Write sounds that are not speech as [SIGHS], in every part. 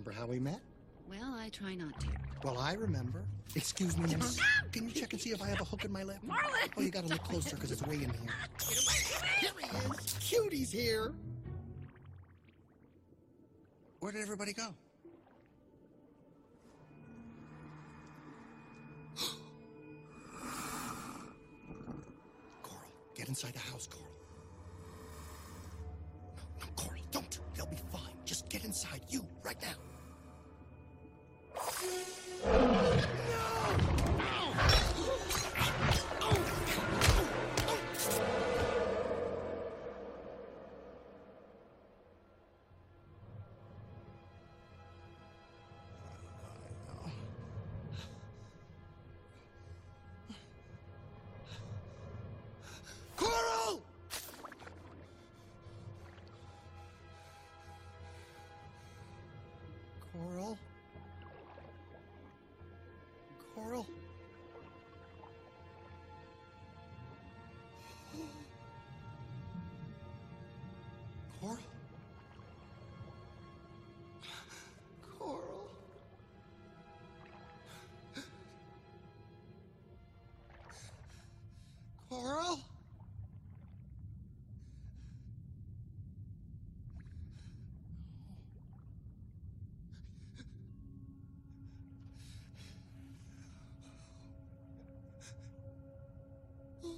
remember how we met? Well, I try not to. Well, I remember. Excuse me, miss. Can you check and see if I have a hook in my lip? Marlin! Oh, you gotta look closer because it's way in here. Here he is. Cutie's here. Where did everybody go? [GASPS] Coral, get inside the house, Coral? [GASPS]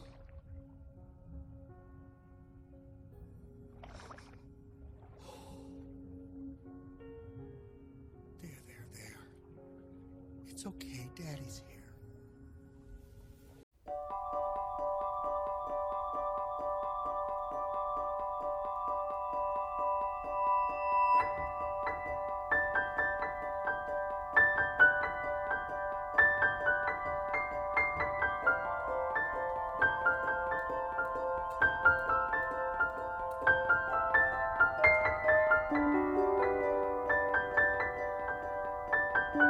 There, there, there. It's okay. Daddy's here. Welcome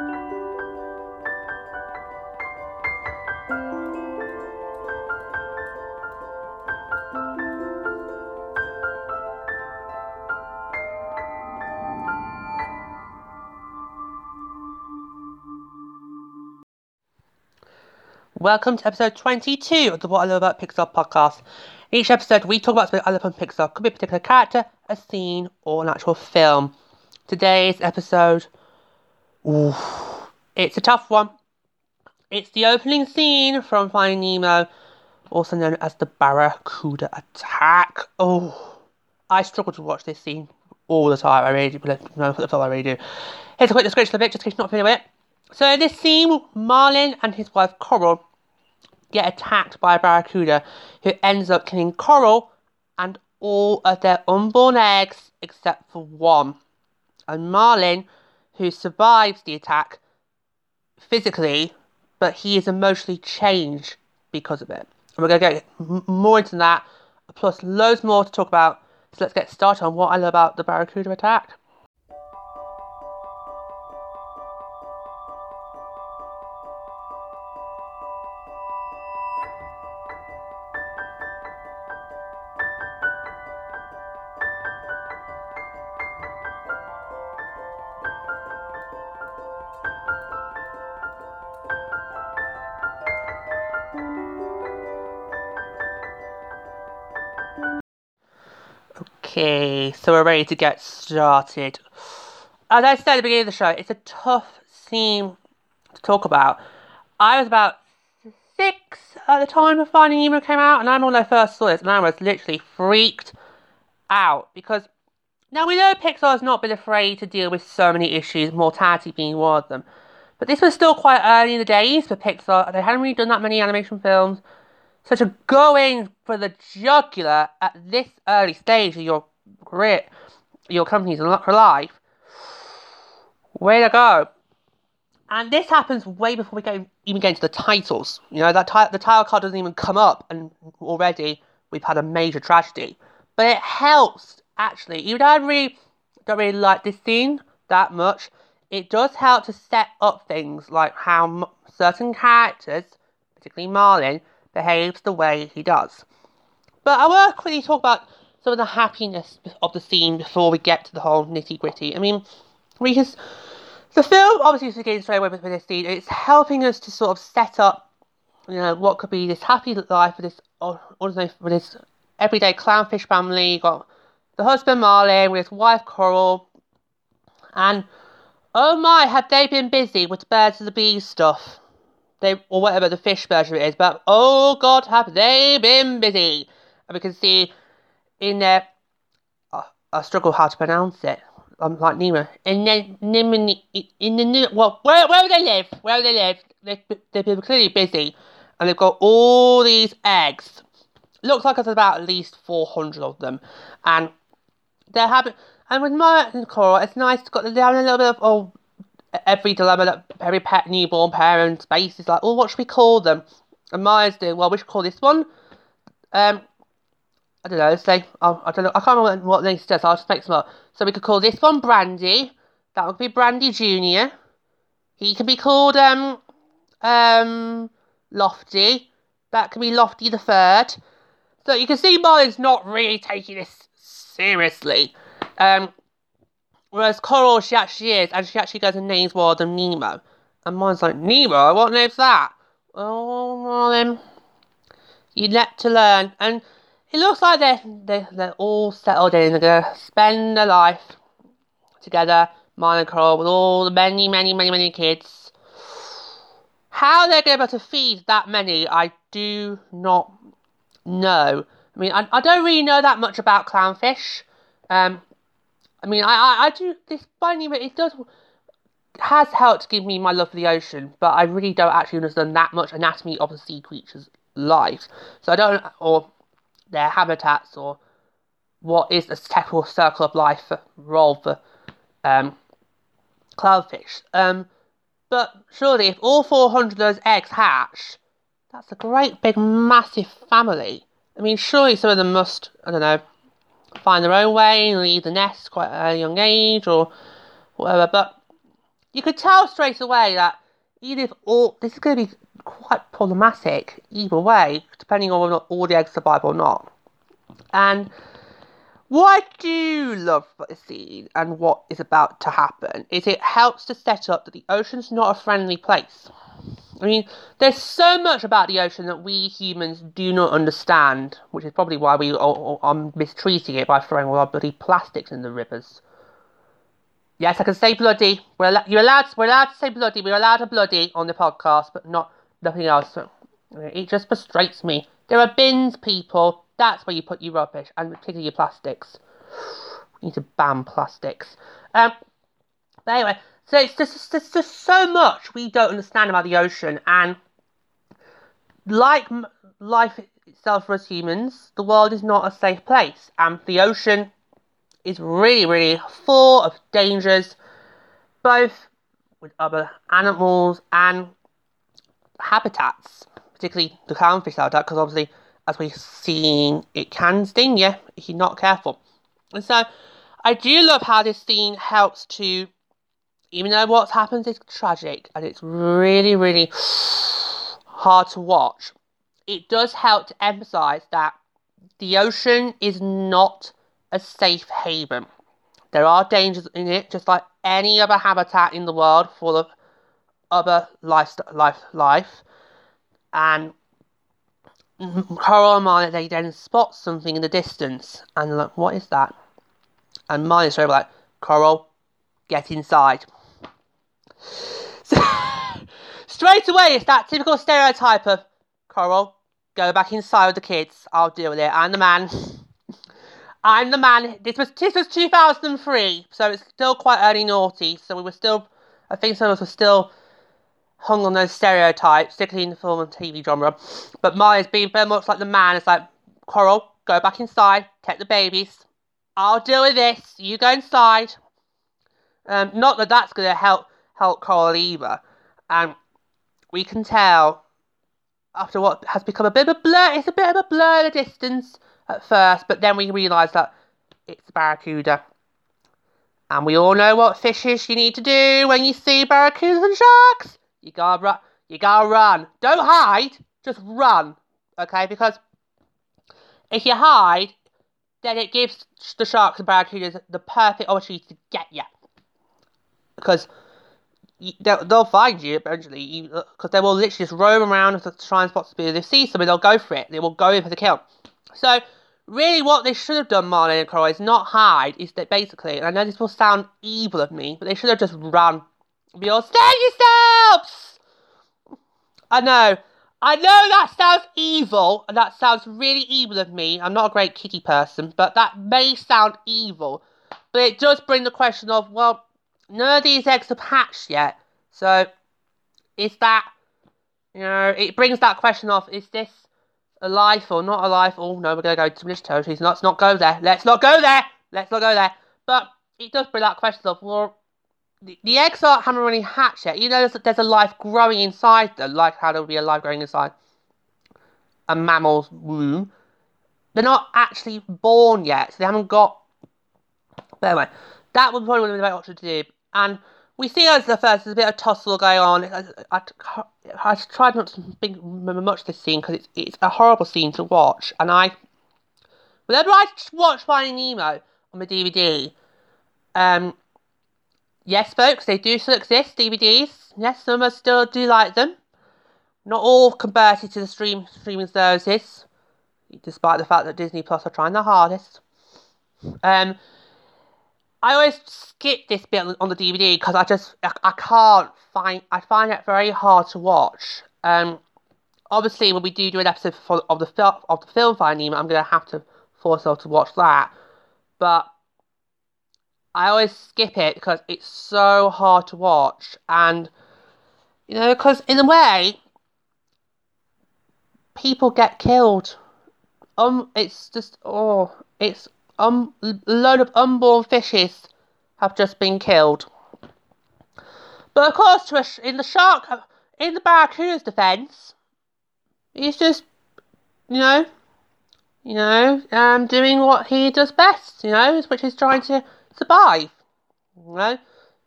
to episode 22 of the What I Love About Pixar podcast. In each episode, we talk about something I love from Pixar. Could be a particular character, a scene, or an actual film. Today's episode, ooh, it's a tough one. It's the opening scene from Finding Nemo, also known as the Barracuda attack. Oh, I struggle to watch this scene all the time. I really do. No, the film I really do. Here's a quick description of it, just in case you're not familiar with it. So in this scene, Marlin and his wife Coral get attacked by a barracuda who ends up killing Coral and all of their unborn eggs except for one. And Marlin, who survives the attack physically, but he is emotionally changed because of it. And we're going to get more into that, plus loads more to talk about. So let's get started on what I love about the barracuda attack. Okay, so we're ready to get started. As I said at the beginning of the show, it's a tough scene to talk about. I was about six at the time of Finding Nemo came out, and I remember when I first saw this, and I was literally freaked out because now we know Pixar has not been afraid to deal with so many issues, mortality being one of them. But this was still quite early in the days for Pixar. They hadn't really done that many animation films. So to go in for the jugular at this early stage of your career, your company's life, way to go. And this happens way before we go, even get into the titles. You know, that ti- the title card doesn't even come up, and already we've had a major tragedy. But it helps, actually. Even though I really don't really like this scene that much, it does help to set up things like how certain characters, particularly Marlin, behaves the way he does. But I will quickly talk about some of the happiness of the scene before we get to the whole nitty gritty. I mean, we can. The film obviously is getting straight away with, this scene. It's helping us to sort of set up, you know, what could be this happy life for this, or, or for this everyday clownfish family. You got the husband Marlin with his wife Coral, and oh my, have they been busy with the birds and the bees stuff? They or whatever the fish version is, but oh god, have they been busy? And we can see in there, uh, I struggle how to pronounce it. I'm like Nima. In the Nima, in the well, where where they live, where they live, they they've been clearly busy, and they've got all these eggs. Looks like there's about at least four hundred of them, and they're having. And with Maya and Coral, it's nice to got they're having a little bit of oh, every dilemma that every pet newborn parent faces. Like, oh, what should we call them? And Maya's doing well. We should call this one. Um, I don't know. Say, oh, I don't know. I can't remember what they said. So I'll just make some up. So we could call this one Brandy. That would be Brandy Junior. He can be called um um Lofty. That can be Lofty the Third. So you can see Marlin's not really taking this seriously. Um, whereas Coral, she actually is, and she actually goes and names of them Nemo. And Marlin's like, Nemo? What name's that? Oh, Marlin, you let to learn. And it looks like they're, they're, they're all settled in. They're going to spend their life together, Coral, with all the many, many, many, many kids. How they're going to be able to feed that many, I do not know. I mean, I, I don't really know that much about clownfish. Um, I mean, I, I, I do this funny, but it does has helped give me my love for the ocean, but I really don't actually understand that much anatomy of the sea creatures' lives. So I don't, or their habitats, or what is the typical circle of life role for um, clownfish. Um, but surely, if all 400 of those eggs hatch, that's a great big massive family. I mean, surely some of them must, I don't know, find their own way and leave the nest quite at a young age or whatever. But you could tell straight away that even all this is going to be quite problematic either way, depending on whether all the eggs survive or not. And what I do love about the scene and what is about to happen is it helps to set up that the ocean's not a friendly place. I mean, there's so much about the ocean that we humans do not understand, which is probably why we are, are mistreating it by throwing all our bloody plastics in the rivers. Yes, I can say bloody. We're al- you're allowed. We're allowed to say bloody. We're allowed to bloody on the podcast, but not nothing else. It just frustrates me. There are bins, people. That's where you put your rubbish, and particularly your plastics. [SIGHS] We need to ban plastics. Um. But anyway, so it's just, there's just so much we don't understand about the ocean, and like life itself for us humans, the world is not a safe place, and the ocean is really, really full of dangers, both with other animals and habitats, particularly the clownfish habitat, because obviously, as we've seen, it can sting you if you're not careful. And so, I do love how this scene helps to even though what's happened is tragic and it's really, really hard to watch, it does help to emphasize that the ocean is not a safe haven. There are dangers in it, just like any other habitat in the world full of other life, life, life. And Coral and Marlin, they then spot something in the distance, and they're like, what is that? And sort of like, Coral, get inside. So, [LAUGHS] straight away, it's that typical stereotype of Coral, go back inside with the kids. I'll deal with it. I'm the man. I'm the man. This was this was 2003, so it's still quite early naughty. So we were still, I think some of us were still hung on those stereotypes, particularly in the film and TV genre. But Maya's being very much like the man. It's like, Coral, go back inside, take the babies. I'll deal with this. You go inside. Um, not that that's going to help help Coral either. And we can tell after what has become a bit of a blur, it's a bit of a blur in the distance at first, but then we realise that it's barracuda. And we all know what fishes you need to do when you see barracudas and sharks. You gotta run. You gotta run. Don't hide. Just run. Okay? Because if you hide, then it gives the sharks and barracudas the perfect opportunity to get you. because they'll, they'll find you eventually because uh, they will literally just roam around to try and spot Spear. If they see something, they'll go for it. They will go in for the kill. So really, what they should have done, Marlin and Coral, is not hide. Is that basically? And I know this will sound evil of me, but they should have just run. Be all stand yourselves. I know. I know that sounds evil, and that sounds really evil of me. I'm not a great kitty person, but that may sound evil. But it does bring the question of, well, none of these eggs are hatched yet. So, is that, you know, it brings that question of, is this a life or not a life? Oh, no, we're going to go to British territories. Let's not go there. Let's not go there. Let's not go there. But it does bring that questions of, well, the, the eggs are, haven't really hatched yet. You know, there's, there's a life growing inside them, like how there would be a life growing inside a mammal's womb. They're not actually born yet, so they haven't got. But anyway, that would probably be the right option to do. And we see as the first, there's a bit of tussle going on. I, I, I tried not to think, remember much this scene because it's, it's a horrible scene to watch. And I, whenever I watch Finding Nemo on the DVD, um, yes, folks, they do still exist, DVDs. Yes, some of us still do like them. Not all converted to the stream streaming services, despite the fact that Disney Plus are trying their hardest. Um, I always skip this bit on the DVD because I just I, I, can't find I find it very hard to watch. Um, obviously when we do do an episode for, of the film of the film Finding I'm gonna have to force myself to watch that. But I always skip it because it's so hard to watch, and you know, because in a way, people get killed. Um, it's just oh, it's um, a load of unborn fishes have just been killed. But of course, a, in the shark, in the barracuda's defence, he's just, you know, you know, um, doing what he does best, you know, which is trying to survive. You know,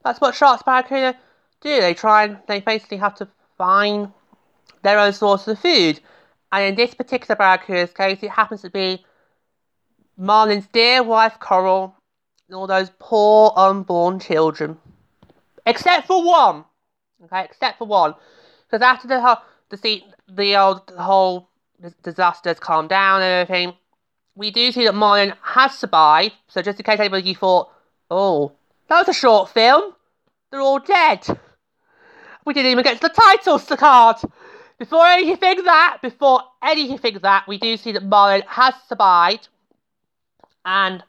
that's what sharks, barracuda do. They try and they basically have to find their own source of food. And in this particular barracuda's case, it happens to be Marlin's dear wife Coral and all those poor unborn children. Except for one. Okay, except for one. Because after the whole the the old the whole disaster has calmed down and everything, we do see that Marlin has survived. So just in case anybody thought, oh, that was a short film. They're all dead. We didn't even get to the titles card. Before anything that, before anything that, we do see that Marlin has survived. And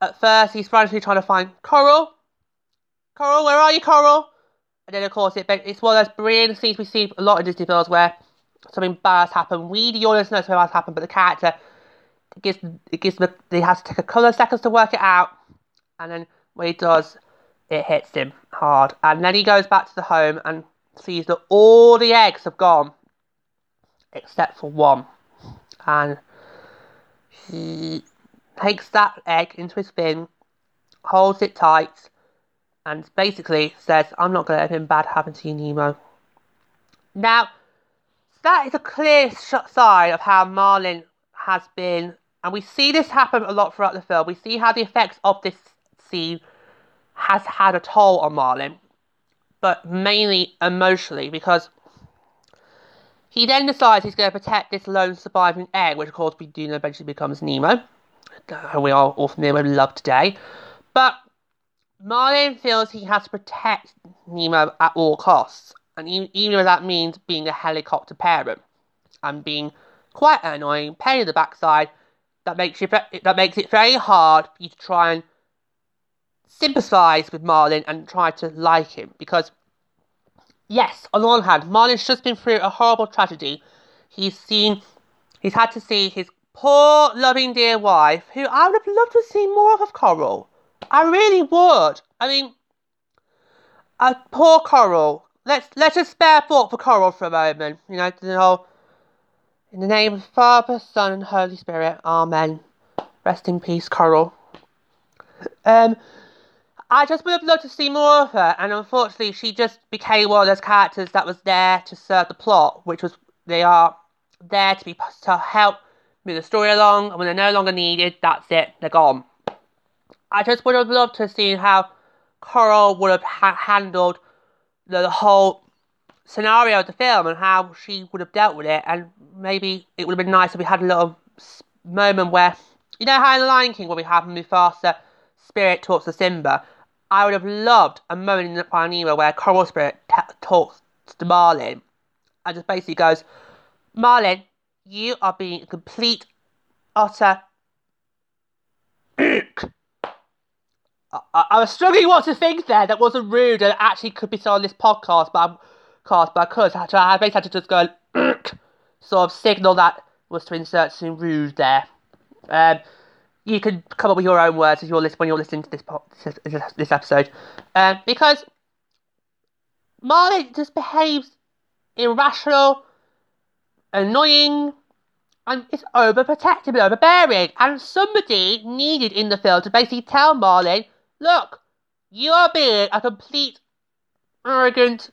at first, he's frantically trying to find Coral. Coral, where are you, Coral? And then, of course, it, it's one of those brilliant scenes we see a lot in Disney films where something bad has happened. We, the audience, know something bad has happened, but the character it gives it gives them they have to take a couple of seconds to work it out, and then when he does, it hits him hard. And then he goes back to the home and sees that all the eggs have gone, except for one, and he takes that egg into his bin, holds it tight, and basically says, I'm not going to let anything bad happen to you, Nemo. Now, that is a clear sign of how Marlin has been, and we see this happen a lot throughout the film. We see how the effects of this scene has had a toll on Marlin, but mainly emotionally, because he then decides he's going to protect this lone surviving egg, which of course we do know eventually becomes Nemo we are all familiar with Love Today. But Marlin feels he has to protect Nemo at all costs, and even, if that means being a helicopter parent and being quite annoying, pain in the backside, that makes you that makes it very hard for you to try and sympathise with Marlin and try to like him because yes, on the one hand, Marlin's just been through a horrible tragedy. He's seen he's had to see his poor, loving, dear wife, who I would have loved to see more of Coral. I really would. I mean, uh, poor Coral. Let's let us spare thought for Coral for a moment. You know, the whole. In the name of the Father, Son, and Holy Spirit, Amen. Rest in peace, Coral. Um, I just would have loved to see more of her, and unfortunately, she just became one of those characters that was there to serve the plot, which was they are there to be to help move the story along, and when they're no longer needed, that's it, they're gone. I just would have loved to see how Coral would have ha- handled the, the whole scenario of the film and how she would have dealt with it. And maybe it would have been nice if we had a little moment where, you know, how in The Lion King, when we have Mufasa Spirit talks to Simba, I would have loved a moment in the Nemo where Coral Spirit t- talks to Marlin and just basically goes, Marlin, you are being a complete, utter. I, I was struggling what to think there that wasn't rude and actually could be said on this podcast, but I'm cast, I I basically had to just go sort of signal that was to insert some rude there. Um, you can come up with your own words as you're listening when you're listening to this po- this episode, um, because Marley just behaves irrational, annoying, and it's overprotective and overbearing. And somebody needed in the film to basically tell Marlin, look, you are being a complete, arrogant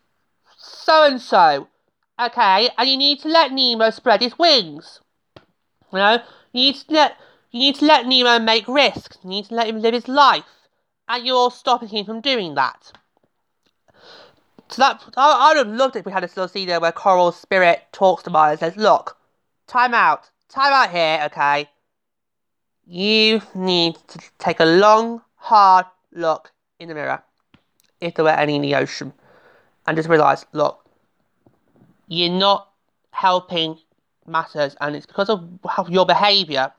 so and so. Okay, and you need to let Nemo spread his wings. You know, you need to let you need to let Nemo make risks. You need to let him live his life, and you're stopping him from doing that. So that I, would have loved it if we had a little scene there where Coral's spirit talks to Maya and says, "Look, time out, time out here, okay? You need to take a long, hard look in the mirror, if there were any in the ocean, and just realise, look, you're not helping matters, and it's because of your behaviour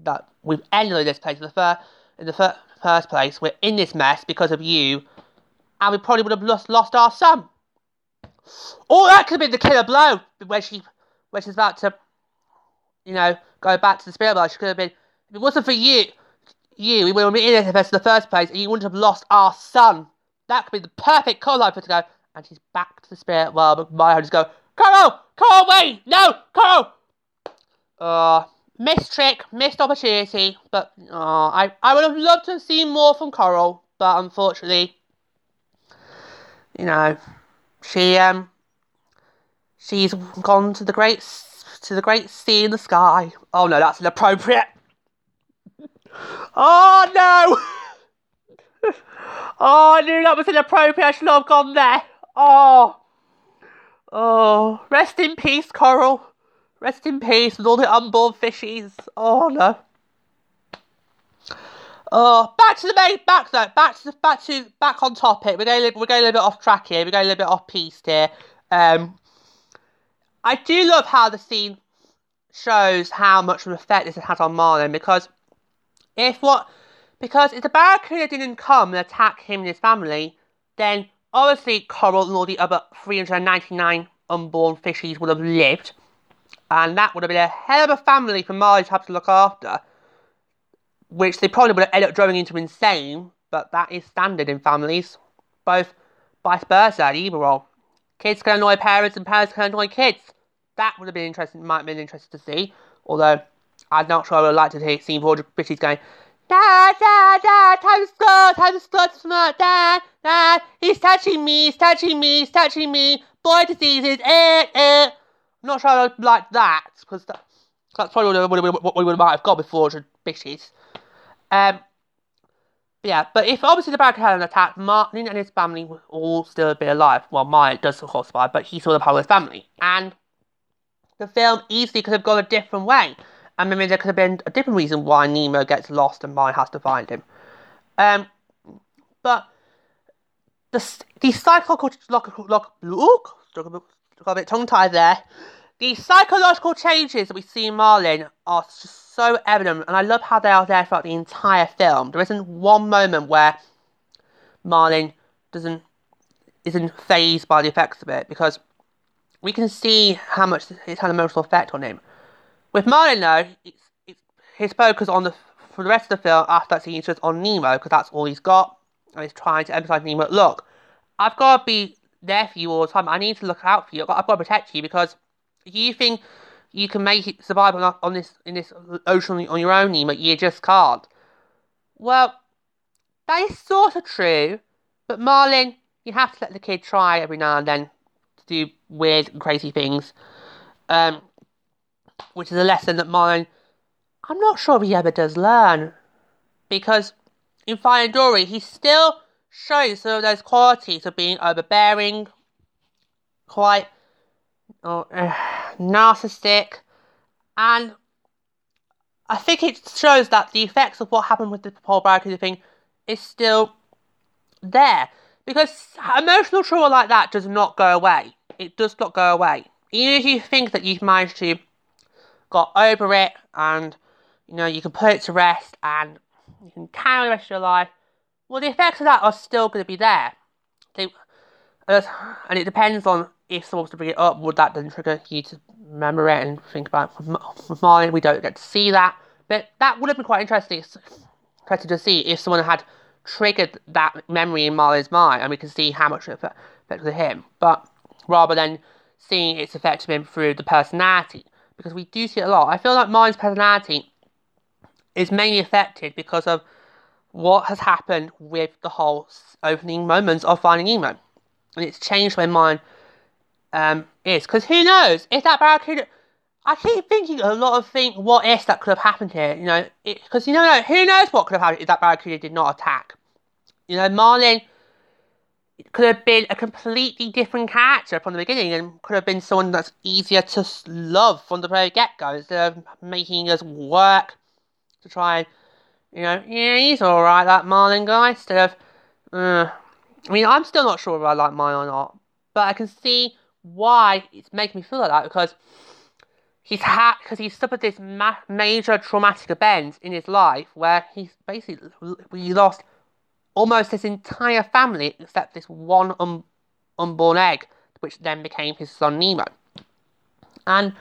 that we've ended this place in the first in the fir- first place. We're in this mess because of you, and we probably would have lost lost our son. Oh, that could have been the killer blow when she when she's about to, you know, go back to the spirit world. She could have been. If it wasn't for you, you, we would have been in this in the first place, and you wouldn't have lost our son. That could be the perfect call line for to go. And she's back to the spirit world. But Maya just go, Coral, Coral, wait, no, Coral. Uh, missed trick, missed opportunity. But uh, I, I would have loved to have seen more from Coral, but unfortunately, you know, she um, she's gone to the great to the great sea in the sky. Oh no, that's inappropriate. Oh no! [LAUGHS] Oh, I knew that was inappropriate. I should not have gone there. Oh. Oh. Rest in peace, Coral. Rest in peace with all the unborn fishies. Oh, no. Oh, back to the main, back though, back to, back to, back on topic. We're going, we're going a little bit off track here. We're going a little bit off piste here. Um, I do love how the scene shows how much of an effect this has had on Marlin because if what because if the Barracuda didn't come and attack him and his family, then obviously Coral and all the other 399 unborn fishies would have lived. And that would have been a hell of a family for Marley to have to look after. Which they probably would ended up driving into insane, but that is standard in families. Both vice versa, either or. Kids can annoy parents and parents can annoy kids. That would have been interesting, might have been interesting to see. Although, I'm not sure I would have liked to see, see all the fishies going, Dad, Dad, Dad, time to score, time to score, smart, Dad, Dad, he's touching me, he's touching me, he's touching me, boy diseases, eh, eh. I'm not sure I would like that, because that, that's probably what we, might have got before the fishies. Um, yeah, but if obviously the Barracuda had an attack, Marlin and his family would all still be alive. Well, Maya does of course survive, but he's still a part of his family. And the film easily could have gone a different way. And maybe there could have been a different reason why Nemo gets lost and Maya has to find him. Um, but the the psychological look, look, got a bit tongue tied there. The psychological changes that we see in Marlin are just so evident, and I love how they are there throughout the entire film. There isn't one moment where Marlin doesn't isn't phased by the effects of it because we can see how much it's had an emotional effect on him. With Marlin, though, it's, it's his focus on the for the rest of the film after that scene is just on Nemo because that's all he's got, and he's trying to emphasize Nemo. Look, I've got to be there for you all the time. I need to look out for you. I've got, I've got to protect you because you think you can make it survive on, on this in this ocean on your own, Nemo. You just can't. Well, that is sort of true, but Marlin, you have to let the kid try every now and then to do weird and crazy things. Um, which is a lesson that Marlin, I'm not sure he ever does learn. Because in Finding Dory, he still shows some of those qualities of being overbearing, quite uh, narcissistic, and I think it shows that the effects of what happened with the whole Barracuda thing is still there. Because emotional trauma like that does not go away. It does not go away. Even if you think that you've managed to got over it and you know you can put it to rest and you can carry the rest of your life, well the effects of that are still going to be there. They, and it depends on if someone was to bring it up, would that then trigger you to remember it and think about it? With mine, we don't get to see that. But that would have been quite interesting, interesting to see if someone had triggered that memory in Marley's mind and we can see how much it affected him. But rather than seeing its effect of him through the personality, because we do see it a lot. I feel like Marley's personality is mainly affected because of what has happened with the whole opening moments of Finding Nemo. And it's changed my mine um, is. Because who knows? If that Barracuda. I keep thinking a lot of things, what ifs that could have happened here, you know, because you know, who knows what could have happened if that Barracuda did not attack. You know, Marlin could have been a completely different character from the beginning and could have been someone that's easier to love from the very get go instead of making us work to try and, you know, yeah, he's alright, that Marlin guy, instead of, uh, I mean, I'm still not sure if I like mine or not, but I can see why it's making me feel like that because he's had because he's suffered this ma- major traumatic event in his life where he's basically he lost almost his entire family except this one un- unborn egg, which then became his son Nemo. And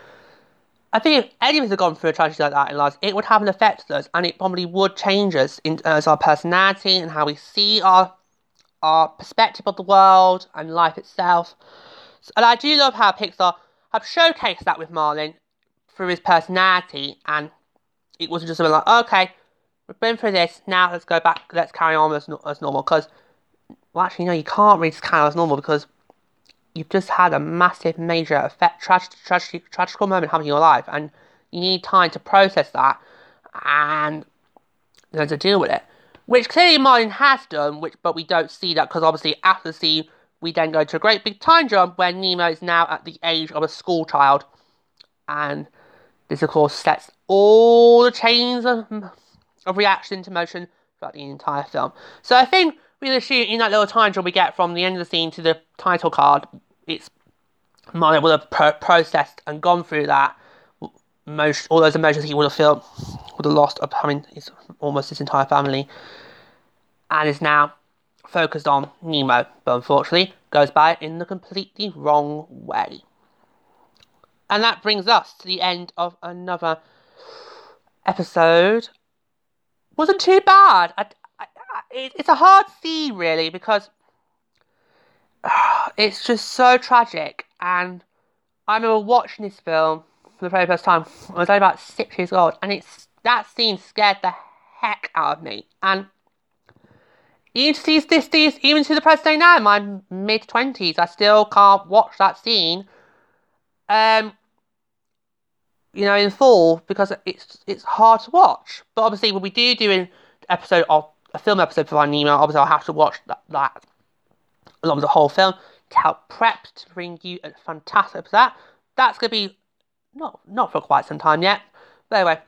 I think if any of us had gone through a tragedy like that in life, it would have an effect on us, and it probably would change us in as our personality and how we see our our perspective of the world and life itself. And I do love how Pixar have showcased that with Marlin through his personality, and it wasn't just something like, okay, we've been through this, now let's go back, let's carry on as, as normal. Because, well, actually, no, you can't carry on as normal because you've just had a massive, major effect, tragic, tragic, tragical moment happen in your life, and you need time to process that and you know, to deal with it. Which clearly Marlin has done, which but we don't see that because obviously after the scene we then go to a great big time jump where Nemo is now at the age of a school child, and this of course sets all the chains of, of reaction to motion throughout the entire film. So I think we assume in that little time jump we get from the end of the scene to the title card, it's Marlin will have pro- processed and gone through that most all those emotions he would have felt would have lost of having his almost his entire family and is now focused on Nemo, but unfortunately goes by in the completely wrong way. And that brings us to the end of another episode. Wasn't too bad. I, I, I, it's a hard scene, really, because uh, [SIGHS] it's just so tragic. And I remember watching this film for the very first time. I was only about six years old, and it's that scene scared the heck out of me. And even to these, this, these, even to the present day now, my mid twenties, I still can't watch that scene. Um, you know, in full because it's it's hard to watch. But obviously, when we do do an episode of a film episode for Finding Nemo, obviously I'll have to watch that, that along with the whole film to help prep to bring you a fantastic. That that's gonna be not not for quite some time yet. But anyway,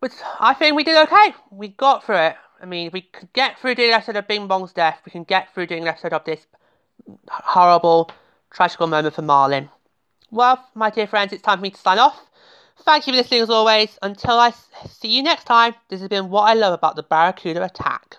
but I think we did okay. We got through it. I mean, if we could get through doing an episode of Bing Bong's death. We can get through doing an episode of this horrible, tragical moment for Marlin. Well, my dear friends, it's time for me to sign off. Thank you for listening as always. Until I see you next time, this has been what I love about the Barracuda attack.